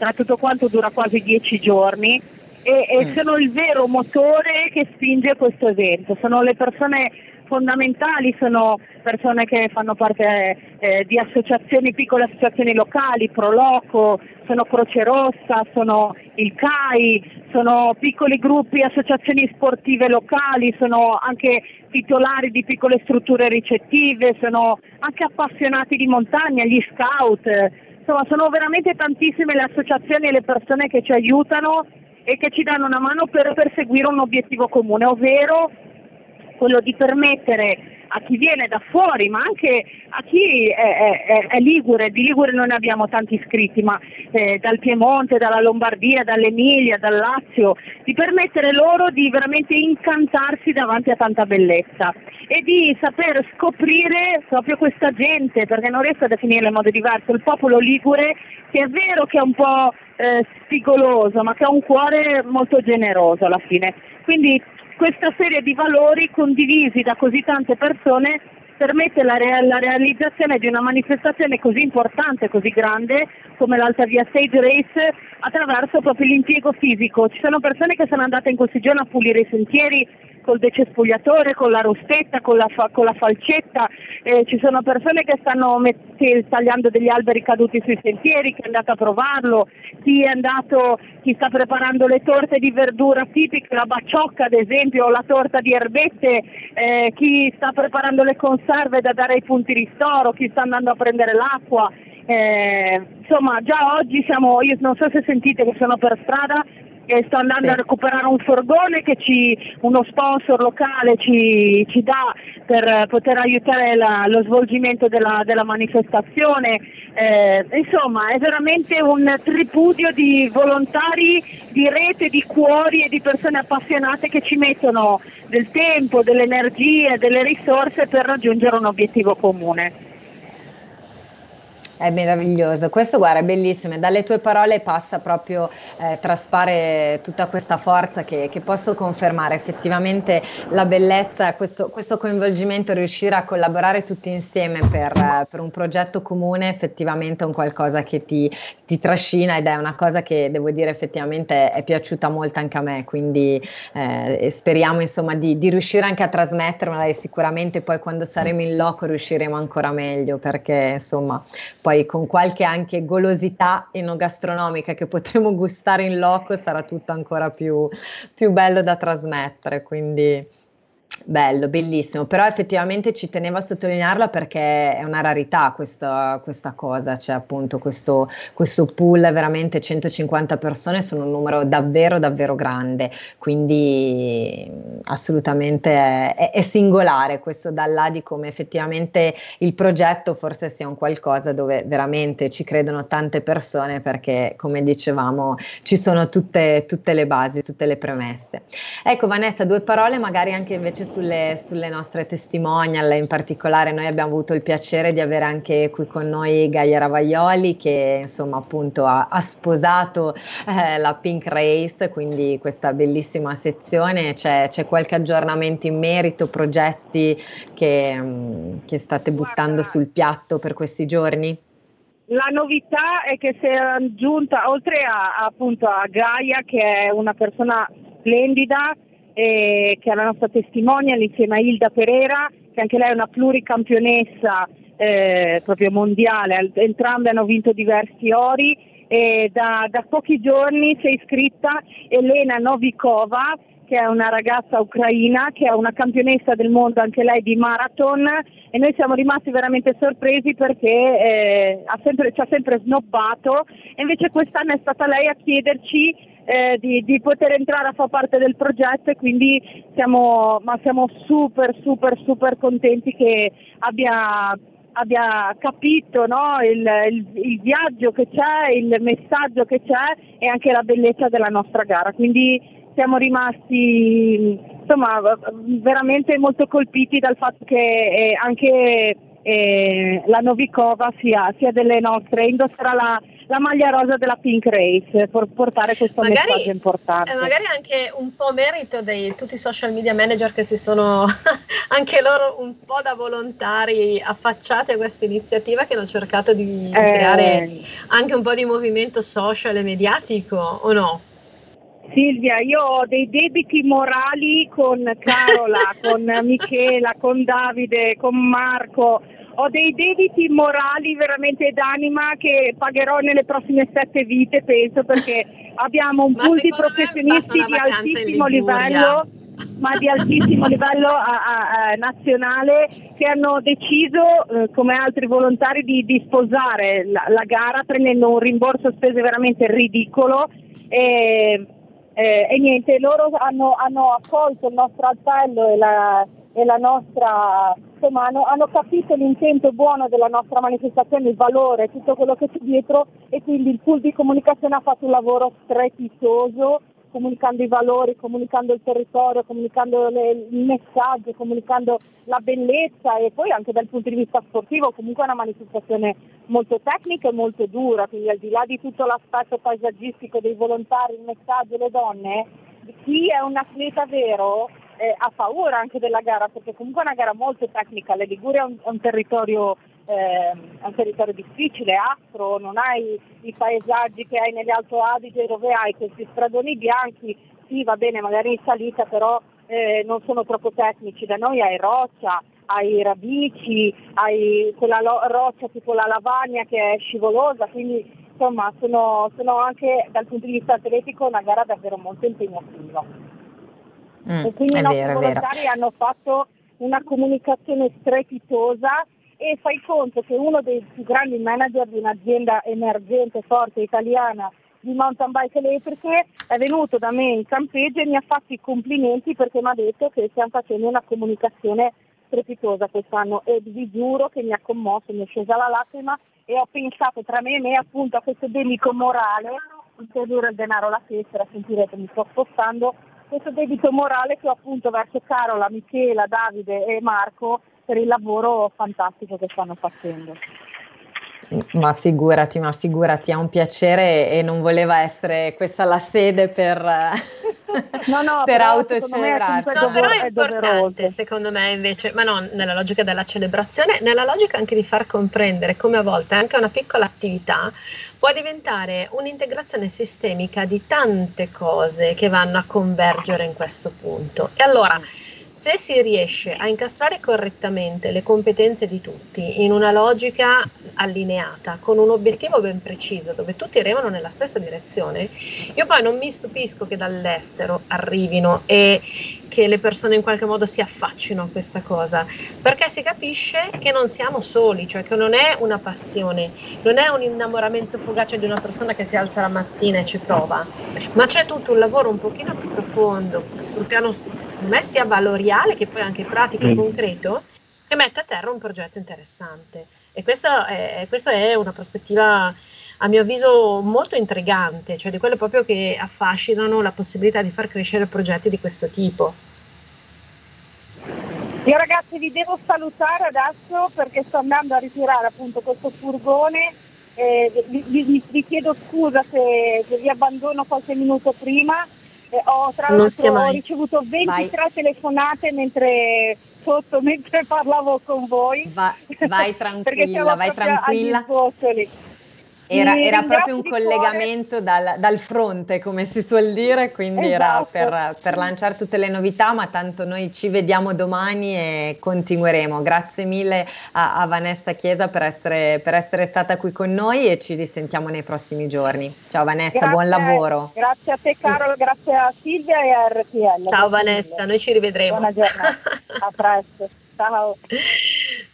tra tutto quanto dura quasi dieci giorni e, e mm. sono il vero motore che spinge questo evento, sono le persone fondamentali sono persone che fanno parte eh, di associazioni, piccole associazioni locali, Proloco, sono Croce Rossa, sono il CAI, sono piccoli gruppi, associazioni sportive locali, sono anche titolari di piccole strutture ricettive, sono anche appassionati di montagna, gli scout, insomma sono veramente tantissime le associazioni e le persone che ci aiutano e che ci danno una mano per perseguire un obiettivo comune, ovvero quello di permettere a chi viene da fuori, ma anche a chi è, è, è Ligure, di Ligure non ne abbiamo tanti iscritti, ma eh, dal Piemonte, dalla Lombardia, dall'Emilia, dal Lazio, di permettere loro di veramente incantarsi davanti a tanta bellezza e di saper scoprire proprio questa gente, perché non riesco a definirla in modo diverso, il popolo Ligure che è vero che è un po' eh, spigoloso, ma che ha un cuore molto generoso alla fine. Quindi questa serie di valori condivisi da così tante persone permette la, rea- la, realizzazione di una manifestazione così importante, così grande come l'Alta Via Stage Race attraverso proprio l'impiego fisico. Ci sono persone che sono andate in questi giorni a pulire i sentieri, col decespugliatore, con la rostetta, con la, fa- con la falcetta, eh, ci sono persone che stanno metti- tagliando degli alberi caduti sui sentieri, chi è andato a provarlo, chi è andato, chi sta preparando le torte di verdura tipiche, la bacciocca ad esempio, o la torta di erbette, eh, chi sta preparando le conserve da dare ai punti ristoro, chi sta andando a prendere l'acqua. Eh, insomma già oggi siamo, io non so se sentite che sono per strada, e sto andando sì. a recuperare un furgone che ci, uno sponsor locale ci, ci dà per poter aiutare la, lo svolgimento della, della manifestazione. Eh, insomma è veramente un tripudio di volontari, di rete, di cuori e di persone appassionate che ci mettono del tempo, delle energie, delle risorse per raggiungere un obiettivo comune. È meraviglioso, questo guarda è bellissimo, dalle tue parole passa proprio, eh, traspare tutta questa forza che, che, posso confermare, effettivamente la bellezza, questo, questo coinvolgimento, riuscire a collaborare tutti insieme per, eh, per, un progetto comune effettivamente è un qualcosa che ti, ti, trascina ed è una cosa che devo dire effettivamente è piaciuta molto anche a me, quindi eh, speriamo insomma di, di riuscire anche a trasmetterla e sicuramente poi quando saremo in loco riusciremo ancora meglio perché insomma poi poi con qualche anche golosità enogastronomica che potremo gustare in loco sarà tutto ancora più, più bello da trasmettere. Quindi Bello, bellissimo, però effettivamente ci tenevo a sottolinearla perché è una rarità questa, questa cosa, cioè appunto questo, questo, pool veramente 150 persone sono un numero davvero davvero grande, quindi assolutamente è, è, singolare questo da là di come effettivamente il progetto forse sia un qualcosa dove veramente ci credono tante persone perché come dicevamo ci sono tutte, tutte le basi, tutte le premesse. Ecco Vanessa, due parole magari anche invece sulle, sulle, nostre testimonial, in particolare noi abbiamo avuto il piacere di avere anche qui con noi Gaia Ravaioli che insomma appunto ha, ha sposato eh, la Pink Race, quindi questa bellissima sezione, c'è, c'è qualche aggiornamento in merito, progetti che, mm, che state buttando sul piatto per questi giorni? La novità è che si è aggiunta, oltre a, appunto a Gaia, che è una persona splendida, eh, che è la nostra testimonial insieme a Hilda Pereira, che anche lei è una pluricampionessa eh, proprio mondiale, entrambe hanno vinto diversi ori e da, da pochi giorni si è iscritta Elena Novikova che è una ragazza ucraina, che è una campionessa del mondo anche lei di marathon. E noi siamo rimasti veramente sorpresi perché eh, sempre, ci ha sempre snobbato. E invece quest'anno è stata lei a chiederci eh, di, di, poter entrare a far parte del progetto e quindi siamo, siamo super super super contenti che abbia, abbia capito no? il, il, il, viaggio che c'è, il messaggio che c'è e anche la bellezza della nostra gara. Quindi siamo rimasti insomma, veramente molto colpiti dal fatto che eh, anche eh, la Novikova sia, sia delle nostre, indosserà la la maglia rosa della Pink Race per portare questo magari, messaggio importante. Eh, magari anche un po' merito di tutti i social media manager che si sono anche loro un po' da volontari affacciati a questa iniziativa che hanno cercato di, eh, creare anche un po' di movimento social e mediatico o no? Silvia, io ho dei debiti morali con Carola, con Michela, con Davide, con Marco. Ho dei debiti morali veramente d'anima che pagherò nelle prossime sette vite, penso, perché abbiamo un pool di professionisti di altissimo livello ma di altissimo livello a, a, a nazionale che hanno deciso, eh, come altri volontari, di, di sposare la, la, gara prendendo un rimborso spese veramente ridicolo. E, eh, e niente, loro hanno, hanno, accolto il nostro appello e la, e la nostra, insomma, hanno, hanno, capito l'intento buono della nostra manifestazione, il valore, tutto quello che c'è dietro e quindi il pool di comunicazione ha fatto un lavoro strepitoso comunicando i valori, comunicando il territorio, comunicando le, il messaggio, comunicando la bellezza e poi anche dal punto di vista sportivo comunque è una manifestazione molto tecnica e molto dura, quindi al di là di tutto l'aspetto paesaggistico dei volontari, il messaggio, le donne, chi è un atleta vero eh, ha paura anche della gara perché comunque è una gara molto tecnica, la Liguria è un, è un territorio eh, è un territorio difficile, aspro, non hai i paesaggi che hai negli Alto Adige dove hai questi stradoni bianchi, sì va bene magari in salita però eh, non sono troppo tecnici, da noi hai roccia, hai radici, hai quella lo- roccia tipo la lavagna che è scivolosa, quindi insomma sono, sono anche dal punto di vista atletico una gara davvero molto impegnativa. Mm, e quindi i nostri vero, volontari hanno fatto una comunicazione strepitosa e fai conto che uno dei più grandi manager di un'azienda emergente, forte, italiana di mountain bike elettriche è venuto da me in campeggio e mi ha fatto i complimenti perché mi ha detto che stiamo facendo una comunicazione strepitosa quest'anno. E vi giuro che mi ha commosso, mi è scesa la lacrima e ho pensato tra me e me appunto a questo debito morale, introdurre il denaro alla tessera, sentirete mi sto spostando, questo debito morale che ho appunto verso Carola, Michela, Davide e Marco per il lavoro fantastico che stanno facendo. Ma figurati, ma figurati, è un piacere e non voleva essere questa la sede per, no, no, per autocelebrarci. No, però è importante secondo me invece, ma non nella logica della celebrazione, nella logica anche di far comprendere come a volte anche una piccola attività può diventare un'integrazione sistemica di tante cose che vanno a convergere in questo punto. E allora se si riesce a incastrare correttamente le competenze di tutti in una logica allineata, con un obiettivo ben preciso, dove tutti remano nella stessa direzione, io poi non mi stupisco che dall'estero arrivino e che le persone in qualche modo si affaccino a questa cosa, perché si capisce che non siamo soli, cioè che non è una passione, non è un innamoramento fugace di una persona che si alza la mattina e ci prova, ma c'è tutto un lavoro un pochino più profondo, sul piano secondo me sia valoriale che poi anche pratico e mm. concreto, che mette a terra un progetto interessante. E questa è, questa è una prospettiva a mio avviso molto intrigante, cioè di quelle proprio che affascinano la possibilità di far crescere progetti di questo tipo. Io ragazzi vi devo salutare adesso perché sto andando a ritirare appunto questo furgone. Eh, vi, vi, vi, chiedo scusa se, se, vi abbandono qualche minuto prima. Eh, ho, tra l'altro ho ricevuto 23 Vai. telefonate mentre sotto mentre parlavo con voi. Va, vai tranquilla, vai tranquilla. Era, era proprio un collegamento dal, dal, fronte, come si suol dire, quindi esatto. era per, per, lanciare tutte le novità, ma tanto noi ci vediamo domani e continueremo. Grazie mille a, a Vanessa Chiesa per essere, per essere, stata qui con noi e ci risentiamo nei prossimi giorni. Ciao Vanessa, grazie, buon lavoro. Grazie a te Carolo, grazie a Silvia e a RTL. Ciao Vanessa, noi ci rivedremo. Buona giornata, a presto. Ciao.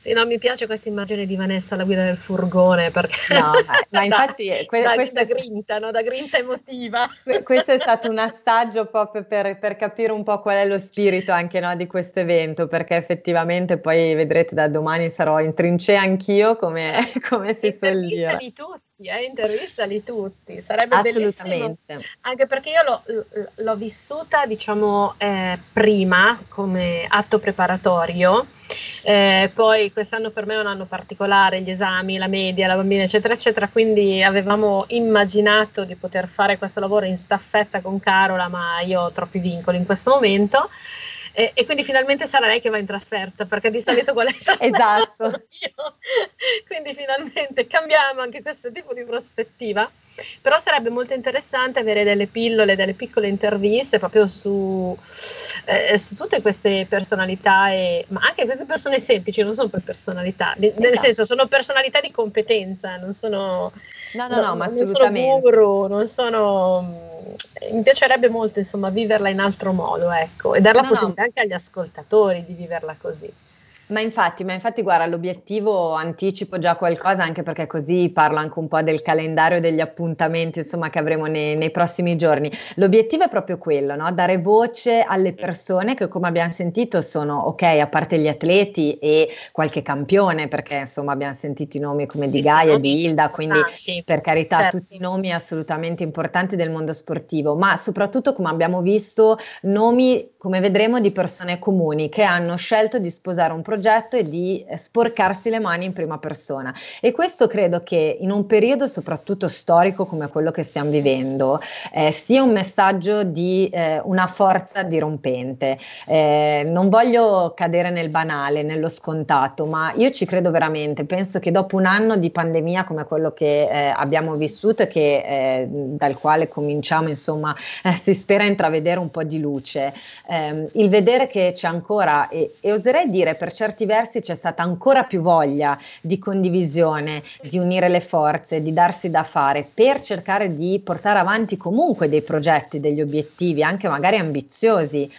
Sì, no, mi piace questa immagine di Vanessa alla guida del furgone perché no, ma infatti da, que- da, questo da grinta, no? da grinta emotiva. questo è stato un assaggio proprio per, per, capire un po' qual è lo spirito anche no, di questo evento, perché effettivamente poi vedrete da domani sarò in trincea anch'io, come, come si suol dire. di tutti eh, intervistali tutti, sarebbe bellissimo. Anche perché io l'ho, l'ho vissuta, diciamo, eh, prima come atto preparatorio, eh, poi quest'anno per me è un anno particolare, gli esami, la media, la bambina, eccetera, eccetera, quindi avevamo immaginato di poter fare questo lavoro in staffetta con Carola, ma io ho troppi vincoli in questo momento. E, e, quindi finalmente sarà lei che va in trasferta, perché di solito qual è esatto. quindi finalmente cambiamo anche questo tipo di prospettiva. Però sarebbe molto interessante avere delle pillole, delle piccole interviste proprio su, eh, su tutte queste personalità, e, ma anche queste persone semplici, non sono per personalità, di, esatto. nel senso sono personalità di competenza, non sono... No, no, no, no ma assolutamente. Sono guru, non sono mi piacerebbe molto insomma viverla in altro modo ecco e dare la no, possibilità no. anche agli ascoltatori di viverla così ma infatti, ma infatti, guarda, l'obiettivo anticipo già qualcosa anche perché così parlo anche un po' del calendario degli appuntamenti insomma, che avremo nei, nei, prossimi giorni. L'obiettivo è proprio quello, no? dare voce alle persone che come abbiamo sentito sono, ok, a parte gli atleti e qualche campione, perché insomma abbiamo sentito i nomi come di Gaia e di Hilda, quindi per carità certo. tutti i nomi assolutamente importanti del mondo sportivo, ma soprattutto come abbiamo visto nomi, come vedremo, di persone comuni che hanno scelto di sposare un progetto progetto e di eh, sporcarsi le mani in prima persona. E questo credo che in un periodo soprattutto storico come quello che stiamo vivendo eh, sia un messaggio di eh, una forza dirompente. Eh, non voglio cadere nel banale, nello scontato, ma io ci credo veramente. Penso che dopo un anno di pandemia come quello che eh, abbiamo vissuto e che, eh, dal quale cominciamo, insomma, si spera intravedere un po' di luce, ehm, il vedere che c'è ancora, e, e oserei dire per certi certi versi c'è stata ancora più voglia di condivisione, di unire le forze, di darsi da fare per cercare di portare avanti comunque dei progetti, degli obiettivi, anche magari ambiziosi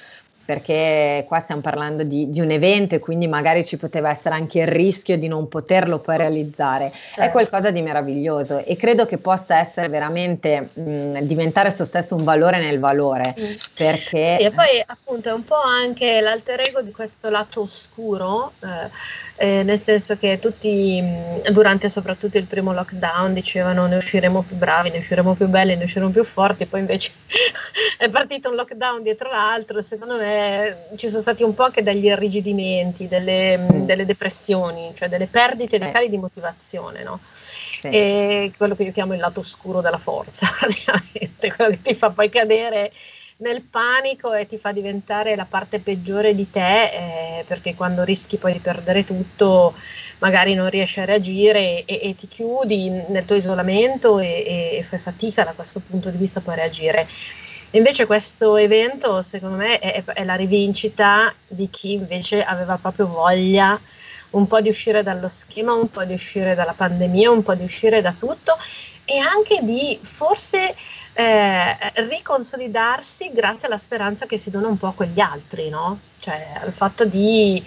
perché qua stiamo parlando di, di, un evento e quindi magari ci poteva essere anche il rischio di non poterlo poi realizzare. Certo. È qualcosa di meraviglioso e credo che possa essere veramente mh, diventare esso stesso un valore nel valore. Mm. Perché... E poi appunto è un po' anche l'alter ego di questo lato oscuro, eh, eh, nel senso che tutti mh, durante soprattutto il primo lockdown dicevano ne usciremo più bravi, ne usciremo più belli, ne usciremo più forti, e poi invece è partito un lockdown dietro l'altro, secondo me ci sono stati un po' anche degli irrigidimenti, delle, mm. delle depressioni, cioè delle perdite sì. di cali di motivazione, no? Sì. E quello che io chiamo il lato oscuro della forza, praticamente, quello che ti fa poi cadere nel panico e ti fa diventare la parte peggiore di te, eh, perché quando rischi poi di perdere tutto, magari non riesci a reagire e, e ti chiudi nel tuo isolamento e, e fai fatica da questo punto di vista poi a reagire. Invece questo evento, secondo me, è, è, la rivincita di chi invece aveva proprio voglia un po' di uscire dallo schema, un po' di uscire dalla pandemia, un po' di uscire da tutto e anche di forse eh, riconsolidarsi grazie alla speranza che si dona un po' a quegli altri, no? Cioè al fatto di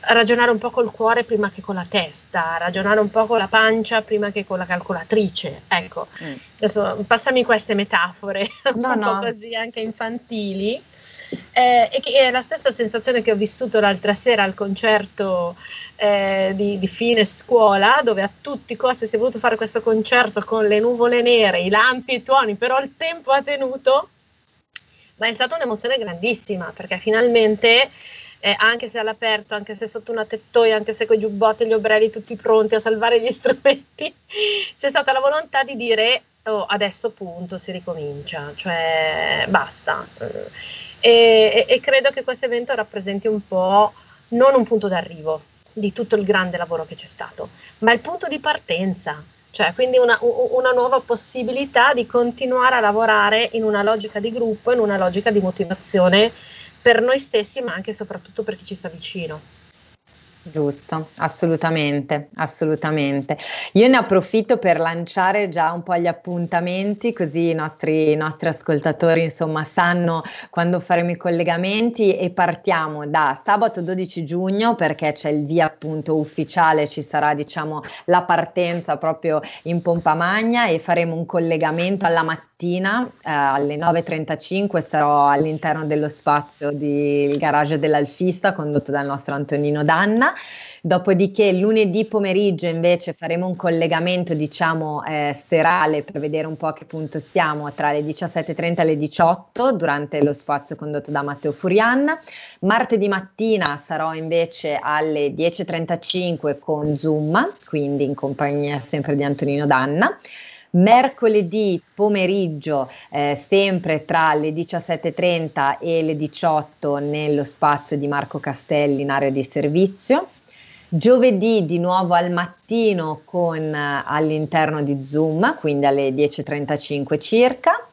ragionare un po' col cuore prima che con la testa, ragionare un po' con la pancia prima che con la calcolatrice. Ecco, mm. adesso passami queste metafore no, un no. po' così anche infantili. Eh, e che è la stessa sensazione che ho vissuto l'altra sera al concerto eh, di, di, fine scuola, dove a tutti i costi si è voluto fare questo concerto con le nuvole nere, i lampi e i tuoni, però il tempo ha tenuto, ma è stata un'emozione grandissima perché finalmente. Eh, anche se all'aperto, anche se sotto una tettoia, anche se con i giubbotti e gli obrelli tutti pronti a salvare gli strumenti, c'è stata la volontà di dire oh, adesso punto, si ricomincia, cioè basta. E, e, credo che questo evento rappresenti un po' non un punto d'arrivo di tutto il grande lavoro che c'è stato, ma il punto di partenza, cioè quindi una, una nuova possibilità di continuare a lavorare in una logica di gruppo, in una logica di motivazione per noi stessi, ma anche e soprattutto per chi ci sta vicino. Giusto, assolutamente, assolutamente. Io ne approfitto per lanciare già un po' gli appuntamenti, così i nostri, i nostri ascoltatori insomma sanno quando faremo i collegamenti e partiamo da sabato 12 giugno perché c'è il via appunto ufficiale, ci sarà diciamo la partenza proprio in pompa magna e faremo un collegamento alla mattina eh, alle 9.35 sarò all'interno dello spazio del garage dell'Alfista condotto dal nostro Antonino Danna Dopodiché lunedì pomeriggio invece faremo un collegamento diciamo eh, serale per vedere un po' a che punto siamo tra le 17.30 e le 18 durante lo spazio condotto da Matteo Furian. Martedì mattina sarò invece alle 10.35 con Zoom, quindi in compagnia sempre di Antonino Danna. Mercoledì pomeriggio, eh, sempre tra le 17.30 e le 18 nello spazio di Marco Castelli in area di servizio. Giovedì di nuovo al mattino con all'interno di Zoom, quindi alle 10.35 circa.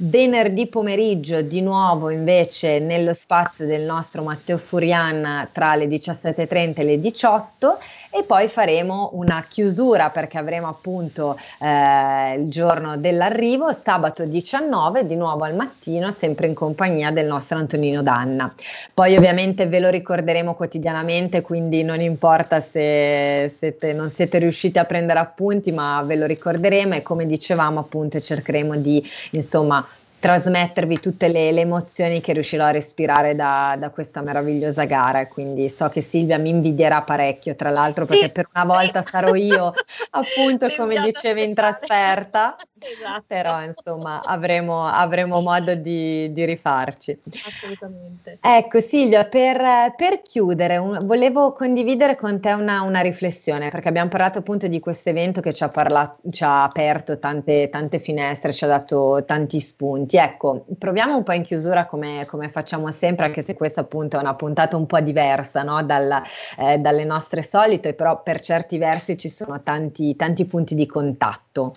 Venerdì pomeriggio di nuovo invece nello spazio del nostro Matteo Furian tra le 17.30 e le 18 e poi faremo una chiusura perché avremo appunto eh, il giorno dell'arrivo, sabato 19 di nuovo al mattino sempre in compagnia del nostro Antonino Danna. Poi ovviamente ve lo ricorderemo quotidianamente quindi non importa se siete, non siete riusciti a prendere appunti ma ve lo ricorderemo e come dicevamo appunto cercheremo di insomma trasmettervi tutte le, le, emozioni che riuscirò a respirare da, da, questa meravigliosa gara. Quindi so che Silvia mi invidierà parecchio, tra l'altro, perché sì, per una volta sì. sarò io, appunto, come dicevi, in trasferta. Esatto. Però insomma avremo, avremo modo di, di, rifarci. Assolutamente. Ecco Silvia, per, per chiudere, un, volevo condividere con te una, una, riflessione, perché abbiamo parlato appunto di questo evento che ci ha, parlato, ci ha aperto tante, tante, finestre, ci ha dato tanti spunti. Ecco, proviamo un po' in chiusura come, come facciamo sempre, anche se questa appunto è una puntata un po' diversa no? Dalla, eh, dalle nostre solite, però per certi versi ci sono tanti, tanti punti di contatto.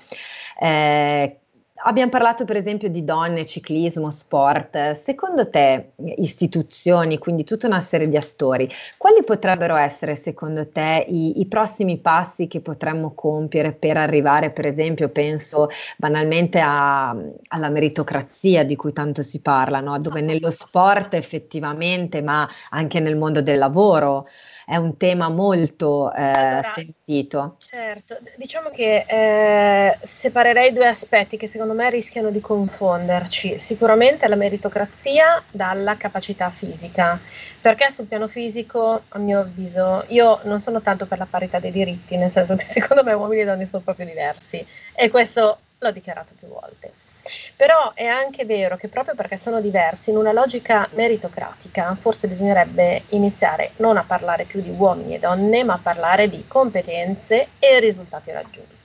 Eh, abbiamo parlato per esempio di donne, ciclismo, sport. Secondo te, istituzioni, quindi tutta una serie di attori, quali potrebbero essere secondo te i, i prossimi passi che potremmo compiere per arrivare, per esempio, penso banalmente a, alla meritocrazia di cui tanto si parla, no? dove nello sport effettivamente, ma anche nel mondo del lavoro, è un tema molto eh, allora, sentito. Certo, diciamo che eh, separerei due aspetti che secondo me rischiano di confonderci. Sicuramente la meritocrazia dalla capacità fisica, perché sul piano fisico, a mio avviso, io non sono tanto per la parità dei diritti, nel senso che secondo me uomini e donne sono proprio diversi e questo l'ho dichiarato più volte. Però è anche vero che proprio perché sono diversi, in una logica meritocratica, forse bisognerebbe iniziare non a parlare più di uomini e donne, ma a parlare di competenze e risultati raggiunti.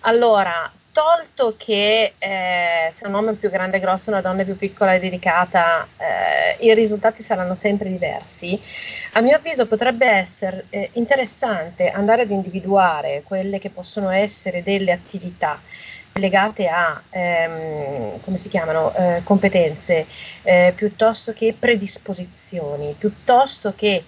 Allora, tolto che eh, se un uomo è più grande e grosso una donna è più piccola e dedicata, eh, i risultati saranno sempre diversi, a mio avviso potrebbe essere eh, interessante andare ad individuare quelle che possono essere delle attività legate a ehm, come si chiamano eh, competenze eh, piuttosto che predisposizioni, piuttosto che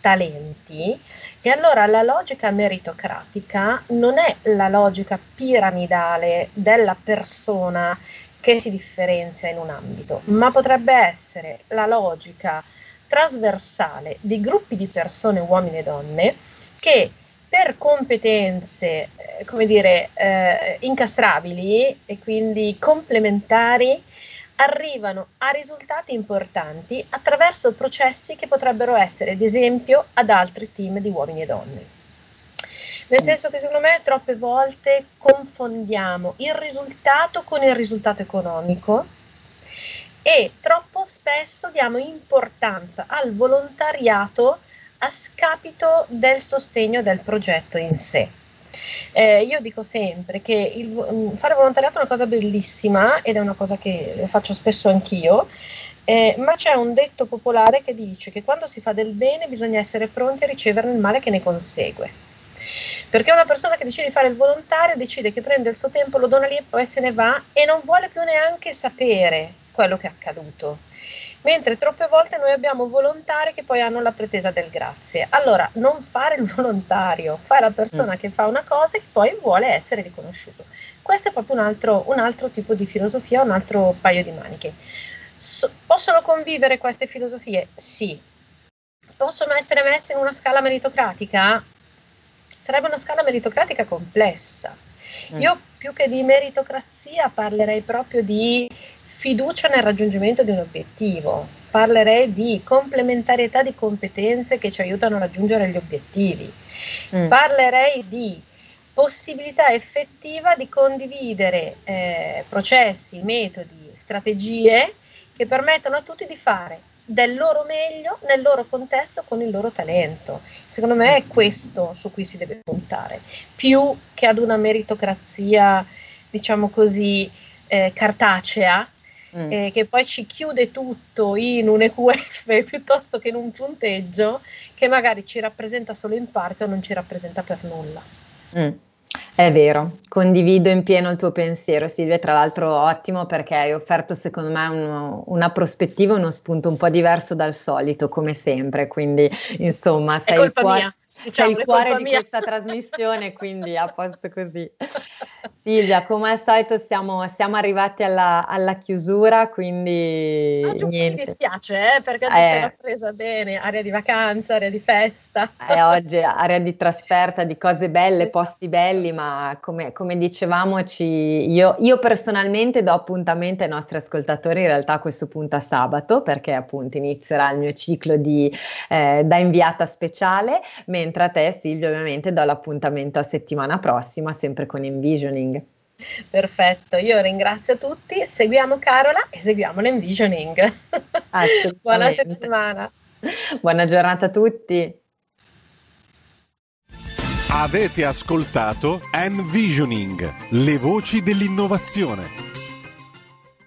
talenti. E allora la logica meritocratica non è la logica piramidale della persona che si differenzia in un ambito, ma potrebbe essere la logica trasversale di gruppi di persone, uomini e donne, che per competenze, eh, come dire, eh, incastrabili e quindi complementari, arrivano a risultati importanti attraverso processi che potrebbero essere ad esempio ad altri team di uomini e donne. Nel senso che secondo me troppe volte confondiamo il risultato con il risultato economico e troppo spesso diamo importanza al volontariato a scapito del sostegno del progetto in sé. Eh, io dico sempre che il, mm, fare volontariato è una cosa bellissima ed è una cosa che faccio spesso anch'io, eh, ma c'è un detto popolare che dice che quando si fa del bene bisogna essere pronti a ricevere il male che ne consegue. Perché una persona che decide di fare il volontario decide che prende il suo tempo, lo dona lì e poi se ne va e non vuole più neanche sapere quello che è accaduto mentre troppe volte noi abbiamo volontari che poi hanno la pretesa del grazie. Allora, non fare il volontario, fai la persona mm. che fa una cosa e che poi vuole essere riconosciuto. Questo è proprio un altro, un altro tipo di filosofia, un altro paio di maniche. So, possono convivere queste filosofie? Sì. Possono essere messe in una scala meritocratica? Sarebbe una scala meritocratica complessa. Mm. Io più che di meritocrazia parlerei proprio di fiducia nel raggiungimento di un obiettivo, parlerei di complementarietà di competenze che ci aiutano a raggiungere gli obiettivi, mm. parlerei di possibilità effettiva di condividere eh, processi, metodi, strategie che permettano a tutti di fare del loro meglio nel loro contesto con il loro talento. Secondo me è questo su cui si deve puntare, più che ad una meritocrazia, diciamo così, eh, cartacea mm. eh, che poi ci chiude tutto in un EQF piuttosto che in un punteggio che magari ci rappresenta solo in parte o non ci rappresenta per nulla. Mm. È vero, condivido in pieno il tuo pensiero Silvia, tra l'altro ottimo perché hai offerto secondo me uno, una prospettiva, uno spunto un po' diverso dal solito come sempre, quindi insomma sei. Mia diciamo, sei il cuore di mia. questa trasmissione, quindi a posto così. Silvia, come al solito siamo, siamo arrivati alla, alla, chiusura, quindi Oggi niente. mi dispiace, eh, perché eh, l'ho presa bene, area di vacanza, area di festa. Eh, oggi area di trasferta, di cose belle, posti belli, ma come, come dicevamo, io, io, personalmente do appuntamento ai nostri ascoltatori in realtà a questo punto a sabato, perché appunto inizierà il mio ciclo di, eh, da inviata speciale, mentre mentre a te Silvia ovviamente do l'appuntamento a settimana prossima sempre con Envisioning. Perfetto, io ringrazio tutti, seguiamo Carola e seguiamo l'Envisioning. Buona settimana. Buona giornata a tutti. Avete ascoltato Envisioning, le voci dell'innovazione